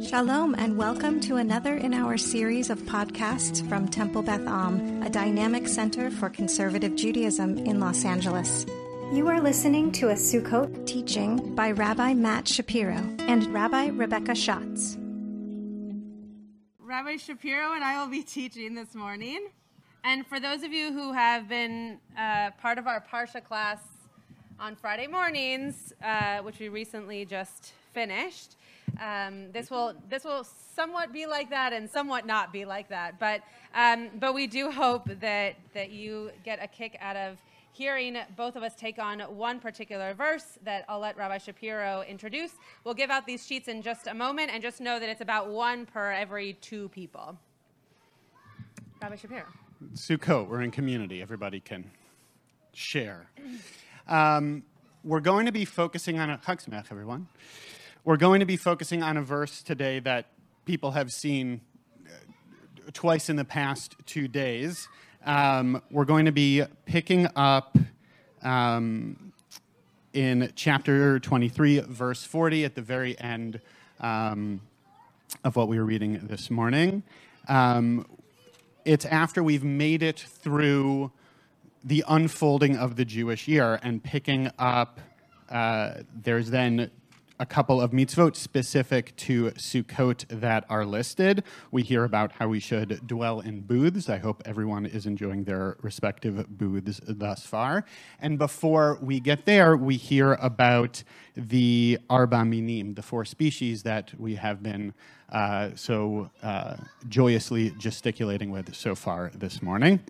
Shalom, and welcome to another in our series of podcasts from Temple Beth Am, a dynamic center for conservative Judaism in Los Angeles. You are listening to a Sukkot teaching by Rabbi Matt Shapiro and Rabbi Rebecca Schatz. Rabbi Shapiro and I will be teaching this morning. And for those of you who have been uh, part of our Parsha class on Friday mornings, uh, which we recently just finished, um, this will this will somewhat be like that and somewhat not be like that. But um, but we do hope that that you get a kick out of hearing both of us take on one particular verse that I'll let Rabbi Shapiro introduce. We'll give out these sheets in just a moment, and just know that it's about one per every two people. Rabbi Shapiro. Sukkot, we're in community. Everybody can share. Um, we're going to be focusing on a Chag everyone. We're going to be focusing on a verse today that people have seen uh, twice in the past two days. Um, we're going to be picking up um, in chapter 23, verse 40, at the very end um, of what we were reading this morning. Um, it's after we've made it through the unfolding of the Jewish year and picking up. Uh, there's then a couple of mitzvot specific to Sukkot that are listed. We hear about how we should dwell in booths. I hope everyone is enjoying their respective booths thus far. And before we get there, we hear about the Arba Minim, the four species that we have been uh, so uh, joyously gesticulating with so far this morning.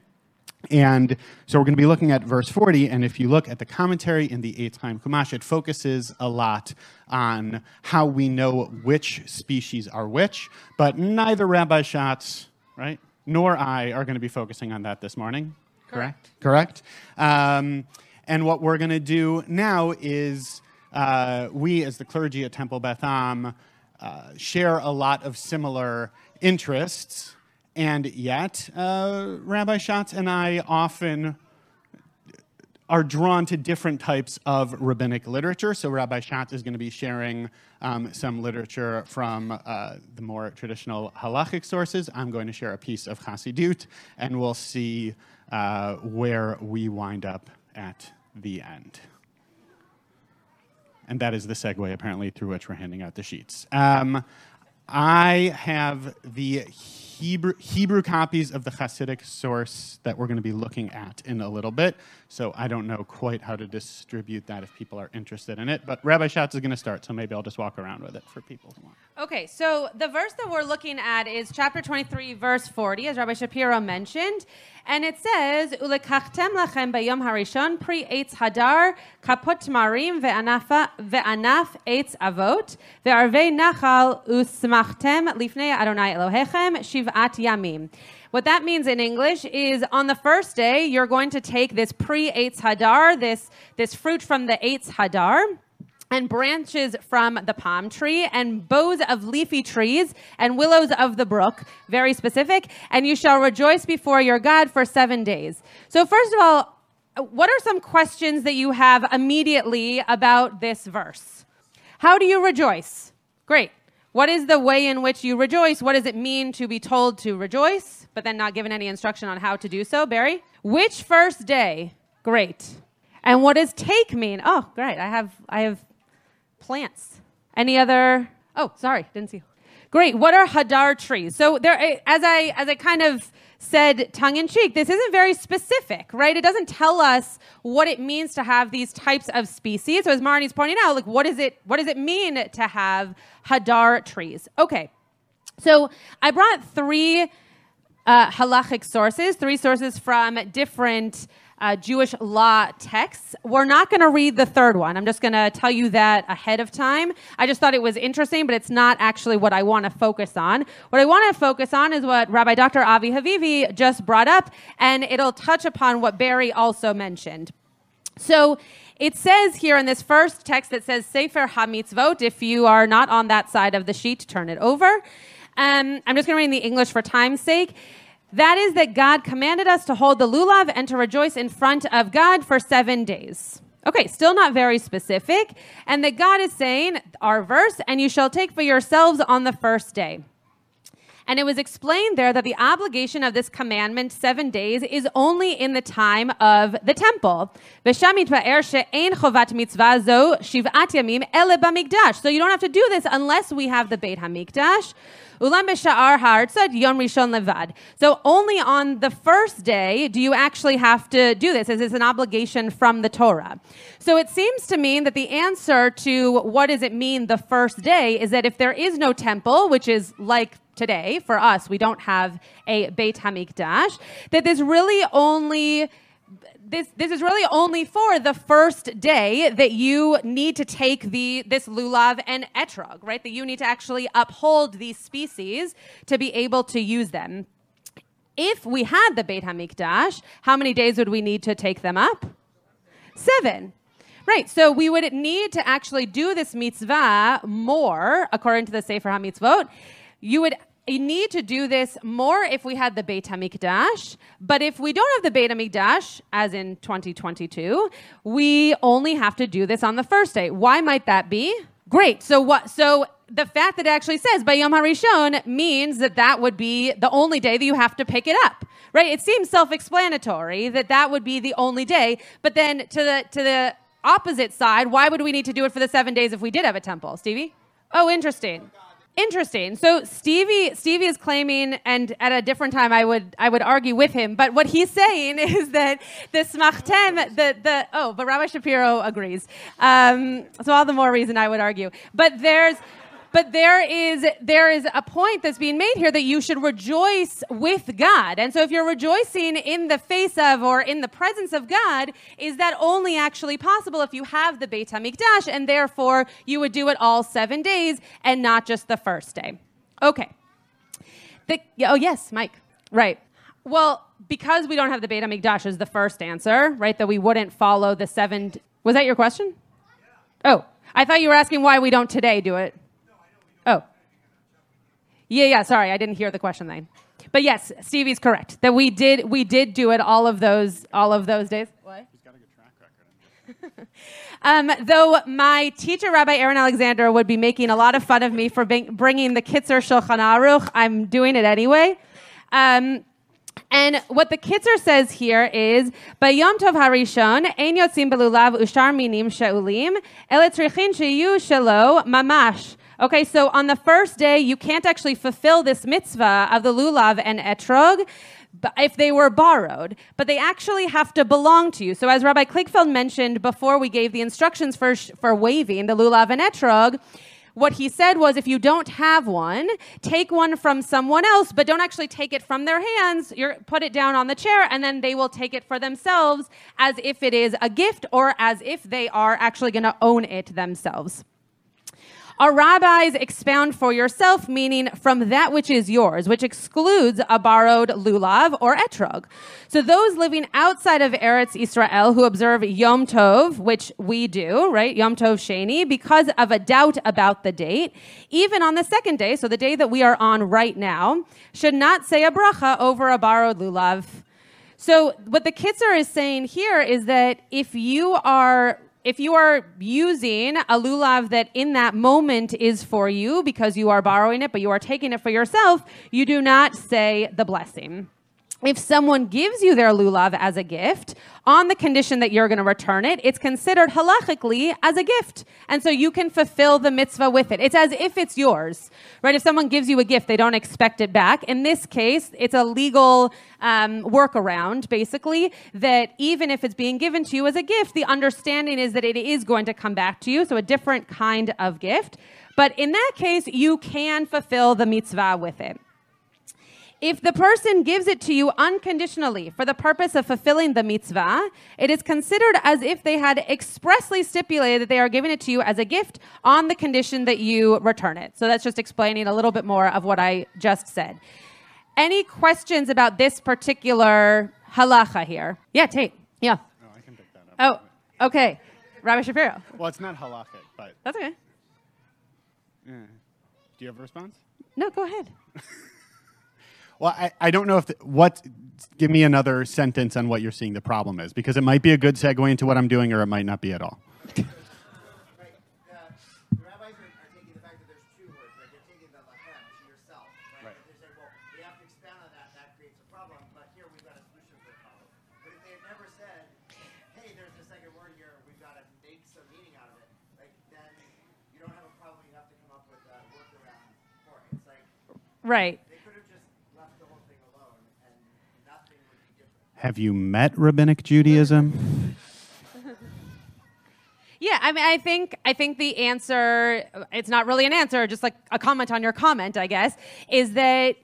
And so we're going to be looking at verse 40, and if you look at the commentary in the Eitz Chaim Chumash, it focuses a lot on how we know which species are which, but neither Rabbi Schatz, right, nor I are going to be focusing on that this morning. Correct. Correct? Um, and what we're going to do now is uh, we, as the clergy at Temple Beth Am, uh, share a lot of similar interests and yet, uh, Rabbi Schatz and I often are drawn to different types of rabbinic literature. So Rabbi Schatz is going to be sharing um, some literature from uh, the more traditional halachic sources. I'm going to share a piece of Chassidut, and we'll see uh, where we wind up at the end. And that is the segue, apparently, through which we're handing out the sheets. Um, I have the Hebrew, Hebrew copies of the Hasidic source that we're going to be looking at in a little bit. So I don't know quite how to distribute that if people are interested in it. But Rabbi Schatz is going to start, so maybe I'll just walk around with it for people who want. Okay, so the verse that we're looking at is chapter 23, verse 40, as Rabbi Shapiro mentioned. And it says, Ulekachtem lachem bayom harishon pri eitz hadar kapot marim ve'anaf eitz avot ve'arvei nachal usmachtem lifnei Adonai Elohechem shiv'at yamim. What that means in English is on the first day, you're going to take this pre Eitz Hadar, this, this fruit from the Eitz Hadar, and branches from the palm tree and boughs of leafy trees and willows of the brook, very specific, and you shall rejoice before your God for seven days. So, first of all, what are some questions that you have immediately about this verse? How do you rejoice? Great. What is the way in which you rejoice? What does it mean to be told to rejoice, but then not given any instruction on how to do so? Barry? Which first day? Great. And what does take mean? Oh, great. I have I have plants. Any other? Oh, sorry, didn't see. Great. What are hadar trees? So there, as I as I kind of said tongue in cheek, this isn't very specific, right? It doesn't tell us what it means to have these types of species. So as Marnie's pointing out, like what is it? What does it mean to have hadar trees? Okay. So I brought three uh, halachic sources, three sources from different uh, Jewish law texts. We're not going to read the third one. I'm just going to tell you that ahead of time. I just thought it was interesting, but it's not actually what I want to focus on. What I want to focus on is what Rabbi Dr. Avi Havivi just brought up, and it'll touch upon what Barry also mentioned. So, it says here in this first text that says Sefer HaMitzvot. If you are not on that side of the sheet, turn it over. Um, I'm just going to read in the English for time's sake. That is that God commanded us to hold the lulav and to rejoice in front of God for seven days. Okay, still not very specific. And that God is saying, our verse, and you shall take for yourselves on the first day. And it was explained there that the obligation of this commandment, seven days, is only in the time of the temple. Er so you don't have to do this unless we have the Beit HaMikdash. So only on the first day do you actually have to do this, as it's an obligation from the Torah. So it seems to mean that the answer to what does it mean the first day is that if there is no temple, which is like today for us, we don't have a Beit Hamikdash, that there's really only this this is really only for the first day that you need to take the this lulav and etrog, right? That you need to actually uphold these species to be able to use them. If we had the Beit Hamikdash, how many days would we need to take them up? Seven. Right, so we would need to actually do this mitzvah more, according to the Sefer HaMitzvot. You would need to do this more if we had the Beit HaMikdash, but if we don't have the Beit HaMikdash, as in 2022, we only have to do this on the first day. Why might that be? Great. So what? So the fact that it actually says by Yom Harishon means that that would be the only day that you have to pick it up, right? It seems self-explanatory that that would be the only day, but then to the to the opposite side, why would we need to do it for the seven days if we did have a temple, Stevie? Oh, interesting. Interesting. So Stevie Stevie is claiming, and at a different time I would I would argue with him, but what he's saying is that the smachtem, the the oh, but Rabbi Shapiro agrees. Um, so all the more reason I would argue. But there's but there is there is a point that's being made here that you should rejoice with God. And so if you're rejoicing in the face of or in the presence of God, is that only actually possible if you have the Beit HaMikdash and therefore you would do it all 7 days and not just the first day. Okay. The, oh yes, Mike. Right. Well, because we don't have the Beit HaMikdash is the first answer, right? That we wouldn't follow the 7 Was that your question? Oh, I thought you were asking why we don't today do it. Yeah, yeah, sorry, I didn't hear the question then. But yes, Stevie's correct. That we did we did do it all of those all of those days. What? He's got a good track record. um, though my teacher, Rabbi Aaron Alexander, would be making a lot of fun of me for bringing the Kitzur Shulchan Aruch, I'm doing it anyway. Um, and what the Kitzur says here is, Bayom Tov Harishon, Ein Yotzim Belulav Ushar Minim Sheulim, Eletrichin Sheyu Shelo Mamash. Okay, so on the first day, you can't actually fulfill this mitzvah of the lulav and etrog if they were borrowed, but they actually have to belong to you. So, as Rabbi Kligfeld mentioned before we gave the instructions for, for waving the lulav and etrog, what he said was if you don't have one, take one from someone else, but don't actually take it from their hands. You put it down on the chair, and then they will take it for themselves as if it is a gift or as if they are actually going to own it themselves. Our rabbis expound for yourself, meaning from that which is yours, which excludes a borrowed lulav or etrog. So those living outside of Eretz Israel who observe Yom Tov, which we do, right? Yom Tov Sheni, because of a doubt about the date, even on the second day, so the day that we are on right now, should not say a bracha over a borrowed lulav. So what the Kitzur is saying here is that if you are if you are using a lulav that in that moment is for you because you are borrowing it, but you are taking it for yourself, you do not say the blessing if someone gives you their lulav as a gift on the condition that you're going to return it, it's considered halachically as a gift. And so you can fulfill the mitzvah with it. It's as if it's yours, right? If someone gives you a gift, they don't expect it back. In this case, it's a legal um, workaround, basically, that even if it's being given to you as a gift, the understanding is that it is going to come back to you. So a different kind of gift. But in that case, you can fulfill the mitzvah with it. If the person gives it to you unconditionally for the purpose of fulfilling the mitzvah, it is considered as if they had expressly stipulated that they are giving it to you as a gift on the condition that you return it. So that's just explaining a little bit more of what I just said. Any questions about this particular halacha here? Yeah, Tate. Yeah. Oh, I can pick that up. Oh, okay. Rabbi Shapiro. Well, it's not halachic, but. That's okay. Yeah. Do you have a response? No, go ahead. Well, I, I don't know if the, what. Give me another sentence on what you're seeing the problem is, because it might be a good segue into what I'm doing, or it might not be at all. Right. Have you met rabbinic Judaism? Yeah, I mean, I think I think the answer it's not really an answer, just like a comment on your comment, I guess, is that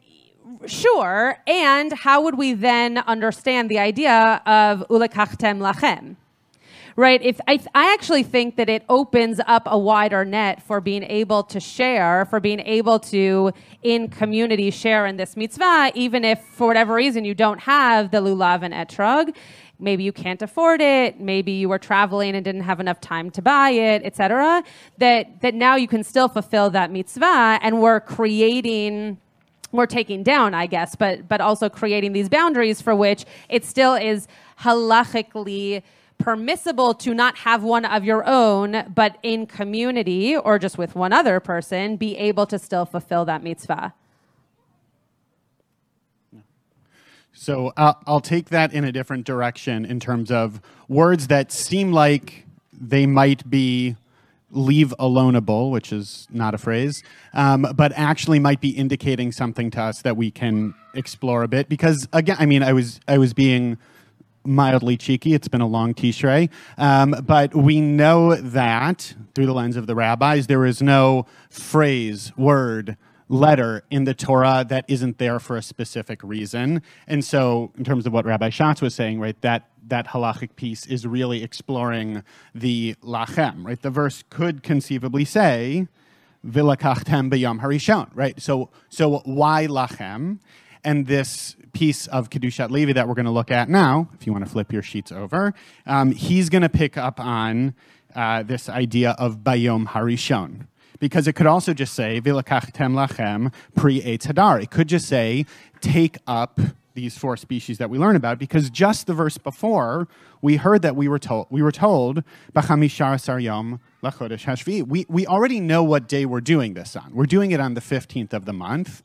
sure. And how would we then understand the idea of ulekachtem lachem? Right. If I, I actually think that it opens up a wider net for being able to share, for being able to in community share in this mitzvah, even if for whatever reason you don't have the lulav and etrog, maybe you can't afford it, maybe you were traveling and didn't have enough time to buy it, etc. That that now you can still fulfill that mitzvah, and we're creating we're taking down, I guess, but but also creating these boundaries for which it still is halachically permissible to not have one of your own, but in community or just with one other person, be able to still fulfill that mitzvah. So I'll, I'll take that in a different direction in terms of words that seem like they might be leave aloneable, which is not a phrase, um, but actually might be indicating something to us that we can explore a bit. Because again, I mean, I was I was being mildly cheeky. It's been a long tishrei, um, but we know that through the lens of the rabbis, there is no phrase, word, letter in the Torah that isn't there for a specific reason. And so, in terms of what Rabbi Schatz was saying, right, that that halachic piece is really exploring the lachem, right? The verse could conceivably say, "Vilakachtem b'yom harishon," right? So, so why lachem? And this piece of Kedushat Levi that we're going to look at now, if you want to flip your sheets over, um, he's going to pick up on uh, this idea of bayom harishon. Because it could also just say, Vilakachtem lachem pri eitz hadar. It could just say, take up these four species that we learn about, because just the verse before, we heard that we were told, we were told, B'chamishar asar yom lachodesh hashvi. We, we already know what day we're doing this on. We're doing it on the 15th of the month.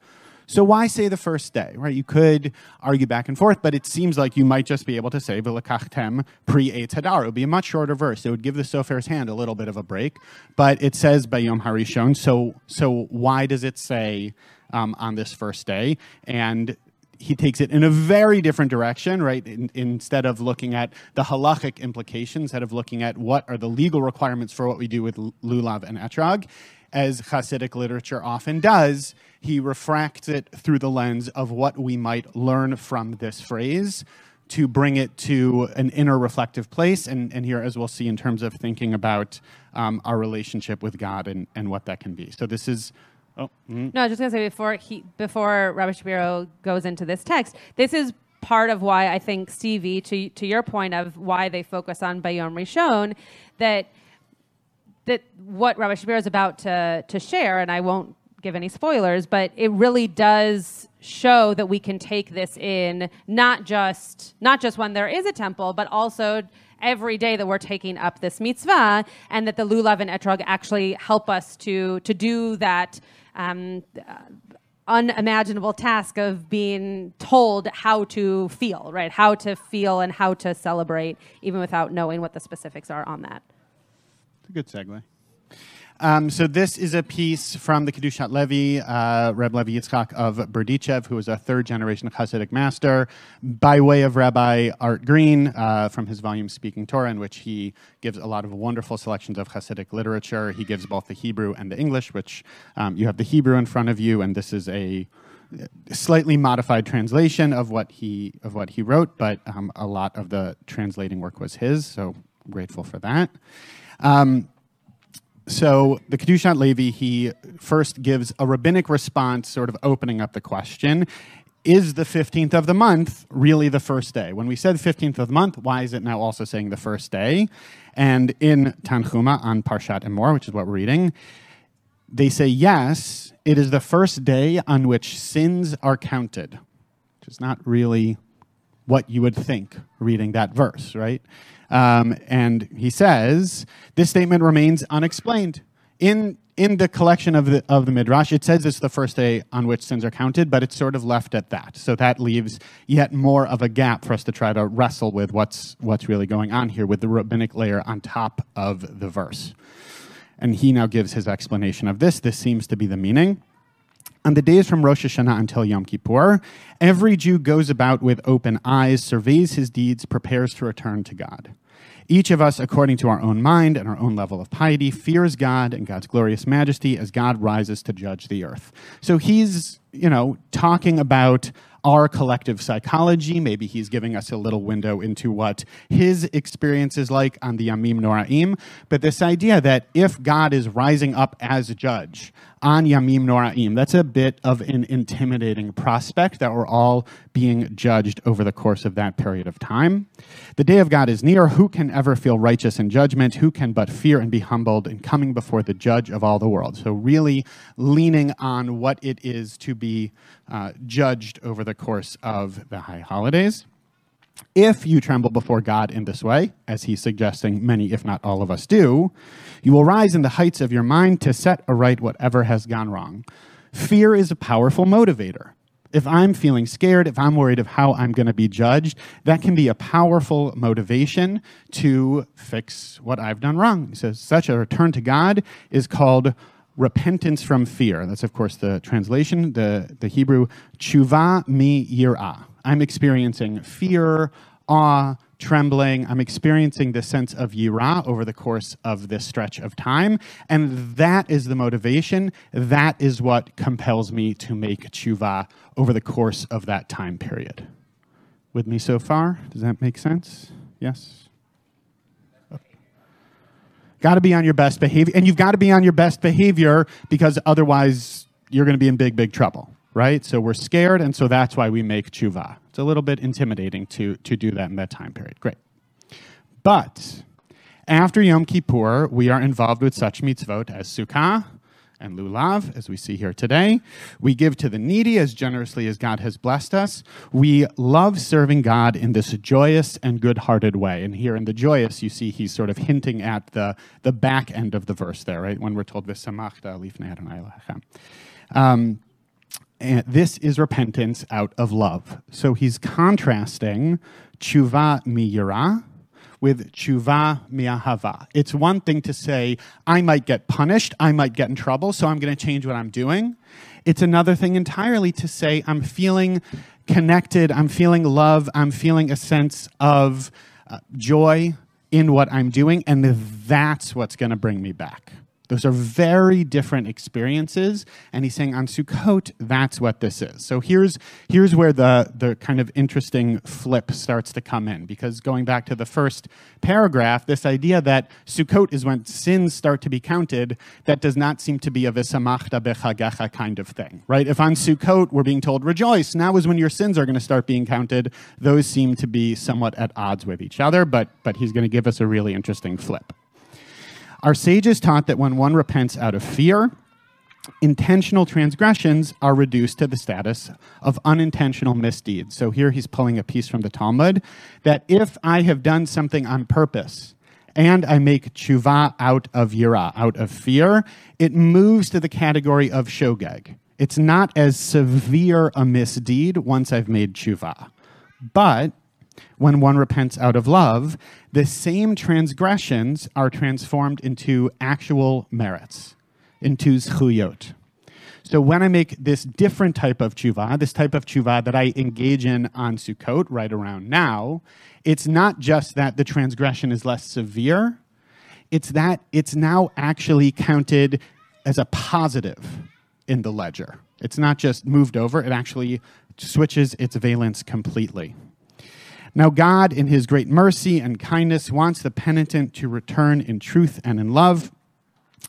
So why say the first day, right? You could argue back and forth, but it seems like you might just be able to say v'lekachtem pre Eitz hadar. It would be a much shorter verse. It would give the sofer's hand a little bit of a break, but it says bayom harishon. So so why does it say um, on this first day? And he takes it in a very different direction, right? In, instead of looking at the halachic implications, instead of looking at what are the legal requirements for what we do with lulav and etrog, as Hasidic literature often does, he refracts it through the lens of what we might learn from this phrase to bring it to an inner reflective place. And, and here, as we'll see, in terms of thinking about um, our relationship with God and, and what that can be. So this is. Oh, mm. No, I was just gonna say before he before Rabbi Shapiro goes into this text, this is part of why I think Stevie, to to your point of why they focus on Bayom Rishon, that that what Rabbi Shapiro is about to to share, and I won't give any spoilers, but it really does show that we can take this in not just not just when there is a temple, but also every day that we're taking up this mitzvah, and that the lulav and etrog actually help us to to do that. Um, uh, unimaginable task of being told how to feel, right? How to feel and how to celebrate, even without knowing what the specifics are on that. It's a good segue. Um, so this is a piece from the Kedushat Levi, uh, Reb Levi Yitzchak of Berdichev, who was a third generation Hasidic master, by way of Rabbi Art Green uh, from his volume Speaking Torah, in which he gives a lot of wonderful selections of Hasidic literature. He gives both the Hebrew and the English, which um, you have the Hebrew in front of you, and this is a slightly modified translation of what he of what he wrote, but um, a lot of the translating work was his. So grateful for that. Um, so the Kedushat Levi, he first gives a rabbinic response, sort of opening up the question. Is the 15th of the month really the first day? When we said 15th of the month, why is it now also saying the first day? And in Tanchuma on Parshat Emor, which is what we're reading, they say yes, it is the first day on which sins are counted. which is not really what you would think reading that verse, right? Um, and he says this statement remains unexplained in in the collection of the of the midrash. It says it's the first day on which sins are counted, but it's sort of left at that. So that leaves yet more of a gap for us to try to wrestle with what's what's really going on here with the rabbinic layer on top of the verse. And he now gives his explanation of this. This seems to be the meaning. On the days from Rosh Hashanah until Yom Kippur, every Jew goes about with open eyes, surveys his deeds, prepares to return to God. Each of us, according to our own mind and our own level of piety, fears God and God's glorious majesty as God rises to judge the earth. So he's, you know, talking about our collective psychology. Maybe he's giving us a little window into what his experience is like on the Yamim Noraim. But this idea that if God is rising up as judge, on Yamim Noraim. That's a bit of an intimidating prospect that we're all being judged over the course of that period of time. The day of God is near. Who can ever feel righteous in judgment? Who can but fear and be humbled in coming before the judge of all the world? So, really leaning on what it is to be uh, judged over the course of the high holidays. If you tremble before God in this way, as he's suggesting many, if not all of us do, you will rise in the heights of your mind to set aright whatever has gone wrong. Fear is a powerful motivator. If I'm feeling scared, if I'm worried of how I'm going to be judged, that can be a powerful motivation to fix what I've done wrong. He says such a return to God is called repentance from fear. That's, of course, the translation, the, the Hebrew, tshuva mi yirah. I'm experiencing fear, awe, trembling. I'm experiencing this sense of yira over the course of this stretch of time. And that is the motivation. That is what compels me to make tshuva over the course of that time period. With me so far? Does that make sense? Yes? Got to be on your best behavior. And you've got to be on your best behavior because otherwise you're going to be in big, big trouble right? So we're scared, and so that's why we make tshuva. It's a little bit intimidating to, to do that in that time period. Great. But after Yom Kippur, we are involved with such mitzvot as Sukkah and Lulav, as we see here today. We give to the needy as generously as God has blessed us. We love serving God in this joyous and good hearted way. And here in the joyous, you see he's sort of hinting at the, the back end of the verse there, right? When we're told, V'samachta um, and this is repentance out of love. So he's contrasting tshuva miyira with tshuva miahava. It's one thing to say, I might get punished, I might get in trouble, so I'm going to change what I'm doing. It's another thing entirely to say, I'm feeling connected, I'm feeling love, I'm feeling a sense of uh, joy in what I'm doing, and that's what's going to bring me back. Those are very different experiences. And he's saying on Sukkot, that's what this is. So here's, here's where the, the kind of interesting flip starts to come in. Because going back to the first paragraph, this idea that Sukkot is when sins start to be counted, that does not seem to be a v'samachta bechagecha kind of thing, right? If on Sukkot we're being told, rejoice, now is when your sins are going to start being counted, those seem to be somewhat at odds with each other, but, but he's going to give us a really interesting flip. Our sages taught that when one repents out of fear, intentional transgressions are reduced to the status of unintentional misdeeds. So here he's pulling a piece from the Talmud that if I have done something on purpose, and I make tshuva out of yira, out of fear, it moves to the category of shogeg. It's not as severe a misdeed once I've made tshuva. But when one repents out of love, the same transgressions are transformed into actual merits, into zchuyot. So when I make this different type of tshuva, this type of tshuva that I engage in on Sukkot right around now, it's not just that the transgression is less severe, it's that it's now actually counted as a positive in the ledger. It's not just moved over, it actually switches its valence completely. Now, God, in his great mercy and kindness, wants the penitent to return in truth and in love.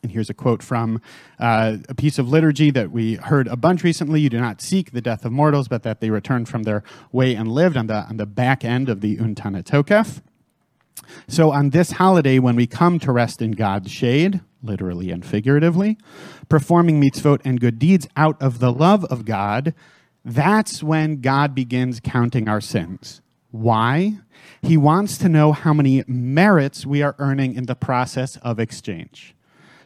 And here's a quote from uh, a piece of liturgy that we heard a bunch recently. You do not seek the death of mortals, but that they return from their way and lived on the, on the back end of the Unetaneh Tokef. So, on this holiday, when we come to rest in God's shade, literally and figuratively, performing mitzvot and good deeds out of the love of God, that's when God begins counting our sins. Why? He wants to know how many merits we are earning in the process of exchange.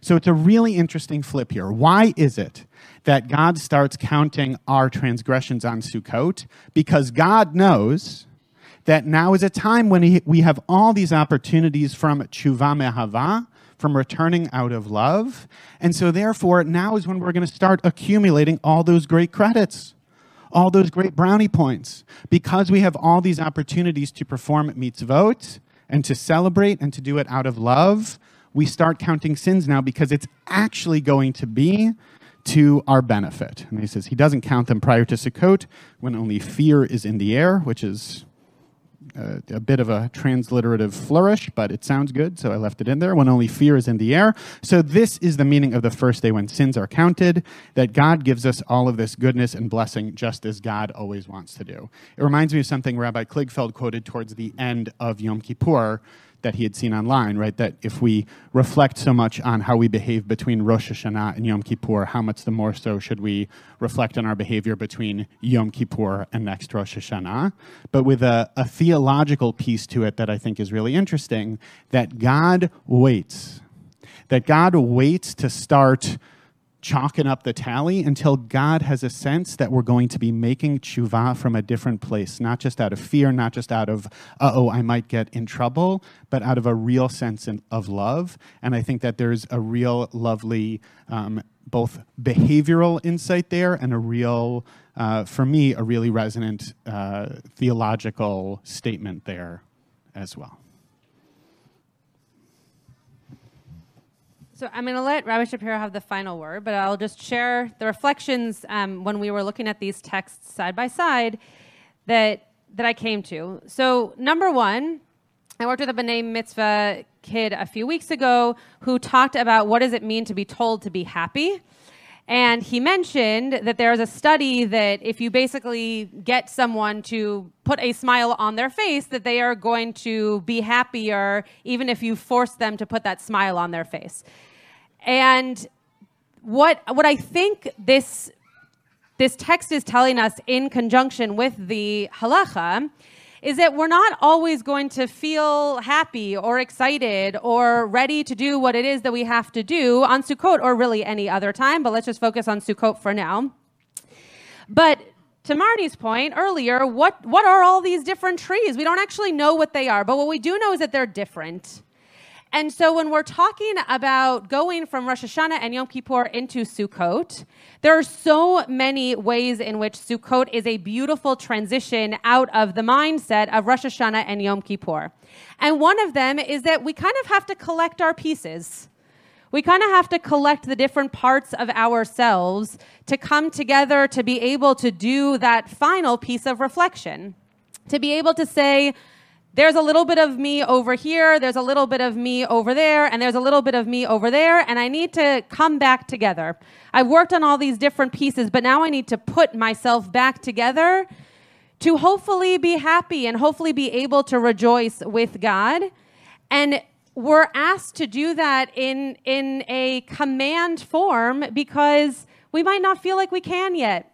So it's a really interesting flip here. Why is it that God starts counting our transgressions on Sukkot? Because God knows that now is a time when he, we have all these opportunities from tshuva mehava, from returning out of love. And so, therefore, now is when we're going to start accumulating all those great credits, all those great brownie points. Because we have all these opportunities to perform at mitzvot and to celebrate and to do it out of love, we start counting sins now because it's actually going to be to our benefit. And he says he doesn't count them prior to Sukkot when only fear is in the air, which is uh, a bit of a transliterative flourish, but it sounds good, so I left it in there. When only fear is in the air. So, this is the meaning of the first day when sins are counted, that God gives us all of this goodness and blessing just as God always wants to do. It reminds me of something Rabbi Kligfeld quoted towards the end of Yom Kippur that he had seen online, right? That if we reflect so much on how we behave between Rosh Hashanah and Yom Kippur, how much the more so should we reflect on our behavior between Yom Kippur and next Rosh Hashanah? But with a, a theological piece to it that I think is really interesting that God waits. That God waits to start chalking up the tally until God has a sense that we're going to be making tshuva from a different place, not just out of fear, not just out of, uh oh, I might get in trouble, but out of a real sense of love. And I think that there's a real lovely, um, both behavioral insight there and a real, uh, for me, a really resonant uh, theological statement there as well. So I'm going to let Rabbi Shapiro have the final word, but I'll just share the reflections um, when we were looking at these texts side by side that that I came to. So number one, I worked with a B'nai Mitzvah kid a few weeks ago who talked about what does it mean to be told to be happy. And he mentioned that there is a study that if you basically get someone to put a smile on their face, that they are going to be happier even if you force them to put that smile on their face. And what what I think this this text is telling us in conjunction with the halacha is that we're not always going to feel happy or excited or ready to do what it is that we have to do on Sukkot or really any other time, but let's just focus on Sukkot for now. But to Marty's point earlier, what, what are all these different trees? We don't actually know what they are, but what we do know is that they're different. And so when we're talking about going from Rosh Hashanah and Yom Kippur into Sukkot, there are so many ways in which Sukkot is a beautiful transition out of the mindset of Rosh Hashanah and Yom Kippur. And one of them is that we kind of have to collect our pieces. We kind of have to collect the different parts of ourselves to come together to be able to do that final piece of reflection. To be able to say, there's a little bit of me over here, there's a little bit of me over there, and there's a little bit of me over there, and I need to come back together. I've worked on all these different pieces, but now I need to put myself back together to hopefully be happy and hopefully be able to rejoice with God. And we're asked to do that in, in a command form because we might not feel like we can yet.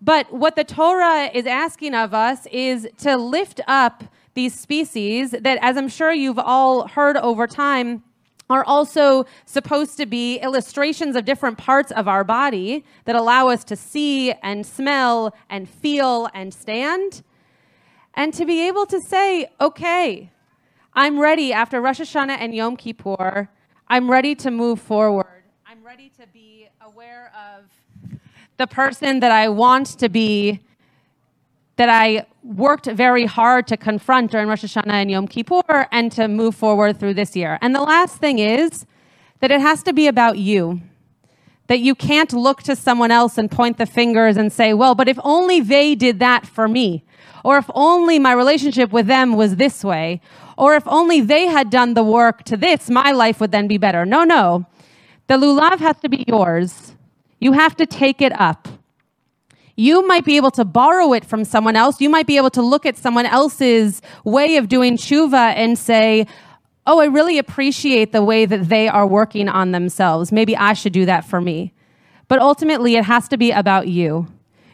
But what the Torah is asking of us is to lift up these species that, as I'm sure you've all heard over time, are also supposed to be illustrations of different parts of our body that allow us to see and smell and feel and stand. And to be able to say, okay, I'm ready after Rosh Hashanah and Yom Kippur. I'm ready to move forward. I'm ready to be aware of the person that I want to be that I worked very hard to confront during Rosh Hashanah and Yom Kippur and to move forward through this year. And the last thing is that it has to be about you. That you can't look to someone else and point the fingers and say, well, but if only they did that for me, or if only my relationship with them was this way, or if only they had done the work to this, my life would then be better. No, no. The lulav has to be yours. You have to take it up. You might be able to borrow it from someone else. You might be able to look at someone else's way of doing tshuva and say, Oh, I really appreciate the way that they are working on themselves. Maybe I should do that for me. But ultimately, it has to be about you.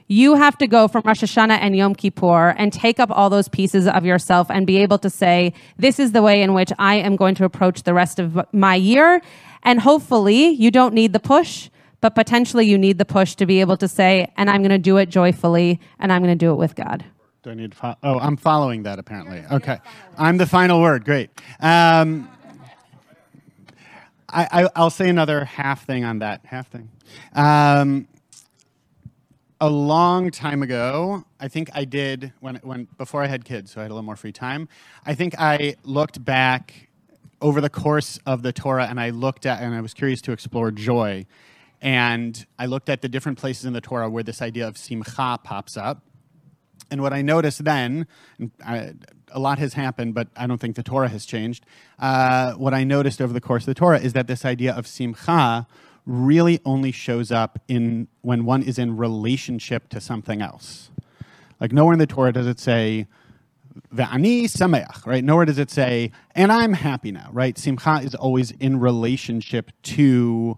you have to go from Rosh Hashanah and Yom Kippur and take up all those pieces of yourself and be able to say, this is the way in which I am going to approach the rest of my year. And hopefully you don't need the push, but potentially you need the push to be able to say, and I'm going to do it joyfully and I'm going to do it with God. Do I need to follow? Oh, I'm following that apparently. Okay. I'm the final word. Great. Um, I, will say another half thing on that. Half thing. Um, a long time ago, I think I did when, when before I had kids, so I had a little more free time. I think I looked back over the course of the Torah, and I looked at and I was curious to explore joy, and I looked at the different places in the Torah where this idea of simcha pops up. And what I noticed then, I, a lot has happened, but I don't think the Torah has changed. Uh, what I noticed over the course of the Torah is that this idea of simcha really only shows up in when one is in relationship to something else. Like nowhere in the Torah does it say Ve'ani sameach, right? Nowhere does it say, and I'm happy now, right? Simcha is always in relationship to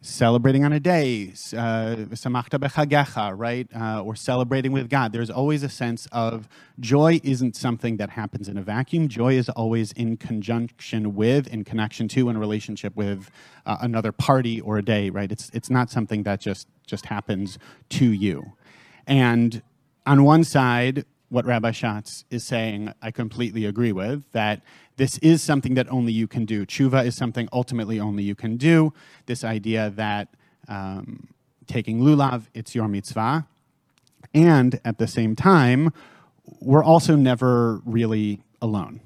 celebrating on a day, samachta uh, bechagecha, right? Uh, or celebrating with God. There's always a sense of joy isn't something that happens in a vacuum. Joy is always in conjunction with, in connection to, in relationship with uh, another party or a day, right? It's, it's not something that just, just happens to you. And on one side, what Rabbi Schatz is saying, I completely agree with, that this is something that only you can do. Tshuva is something ultimately only you can do. This idea that um, taking lulav, it's your mitzvah. And at the same time, we're also never really alone.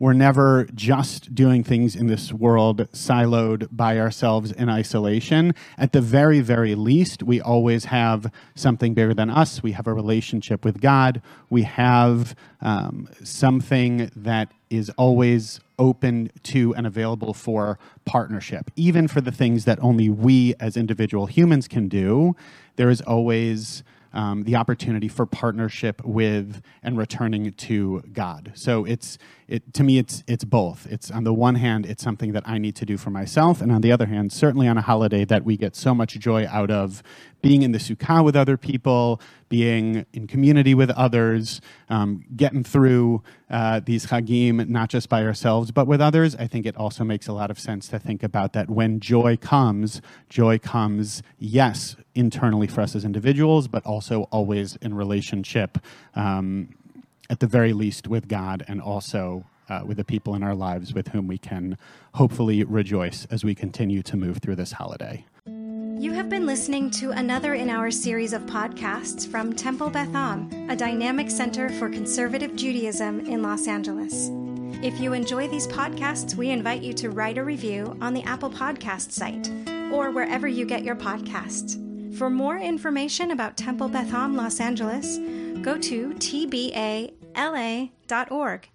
We're never just doing things in this world siloed by ourselves in isolation. At the very, very least, we always have something bigger than us. We have a relationship with God. We have um, something that is always open to and available for partnership. Even for the things that only we as individual humans can do, there is always um, the opportunity for partnership with and returning to God. So it's it, to me, it's it's both. It's on the one hand, it's something that I need to do for myself, and on the other hand, certainly on a holiday that we get so much joy out of being in the sukkah with other people, being in community with others, um, getting through uh, these chagim not just by ourselves but with others. I think it also makes a lot of sense to think about that when joy comes, joy comes, yes, internally for us as individuals, but also always in relationship. Um, at the very least with God and also uh, with the people in our lives with whom we can hopefully rejoice as we continue to move through this holiday. You have been listening to another in our series of podcasts from Temple Beth Am, a dynamic center for conservative Judaism in Los Angeles. If you enjoy these podcasts, we invite you to write a review on the Apple Podcast site or wherever you get your podcasts. For more information about Temple Beth Am Los Angeles, go to tba la.org.